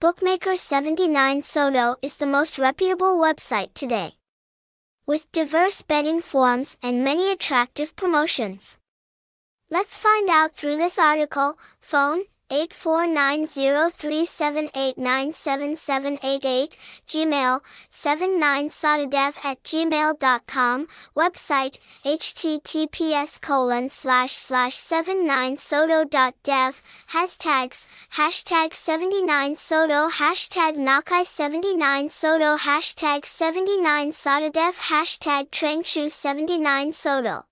Bookmaker 79 Sodo is the most reputable website today. With diverse betting forms and many attractive promotions. Let's find out through this article. Phone 8490378977788, Gmail, 79sododev at gmail.com, website, https colon slash slash 79sodo.dev, hashtags, hashtag 79sodo, hashtag Nhacai 79sodo, hashtag 79sododev, hashtag Trangchu 79sodo.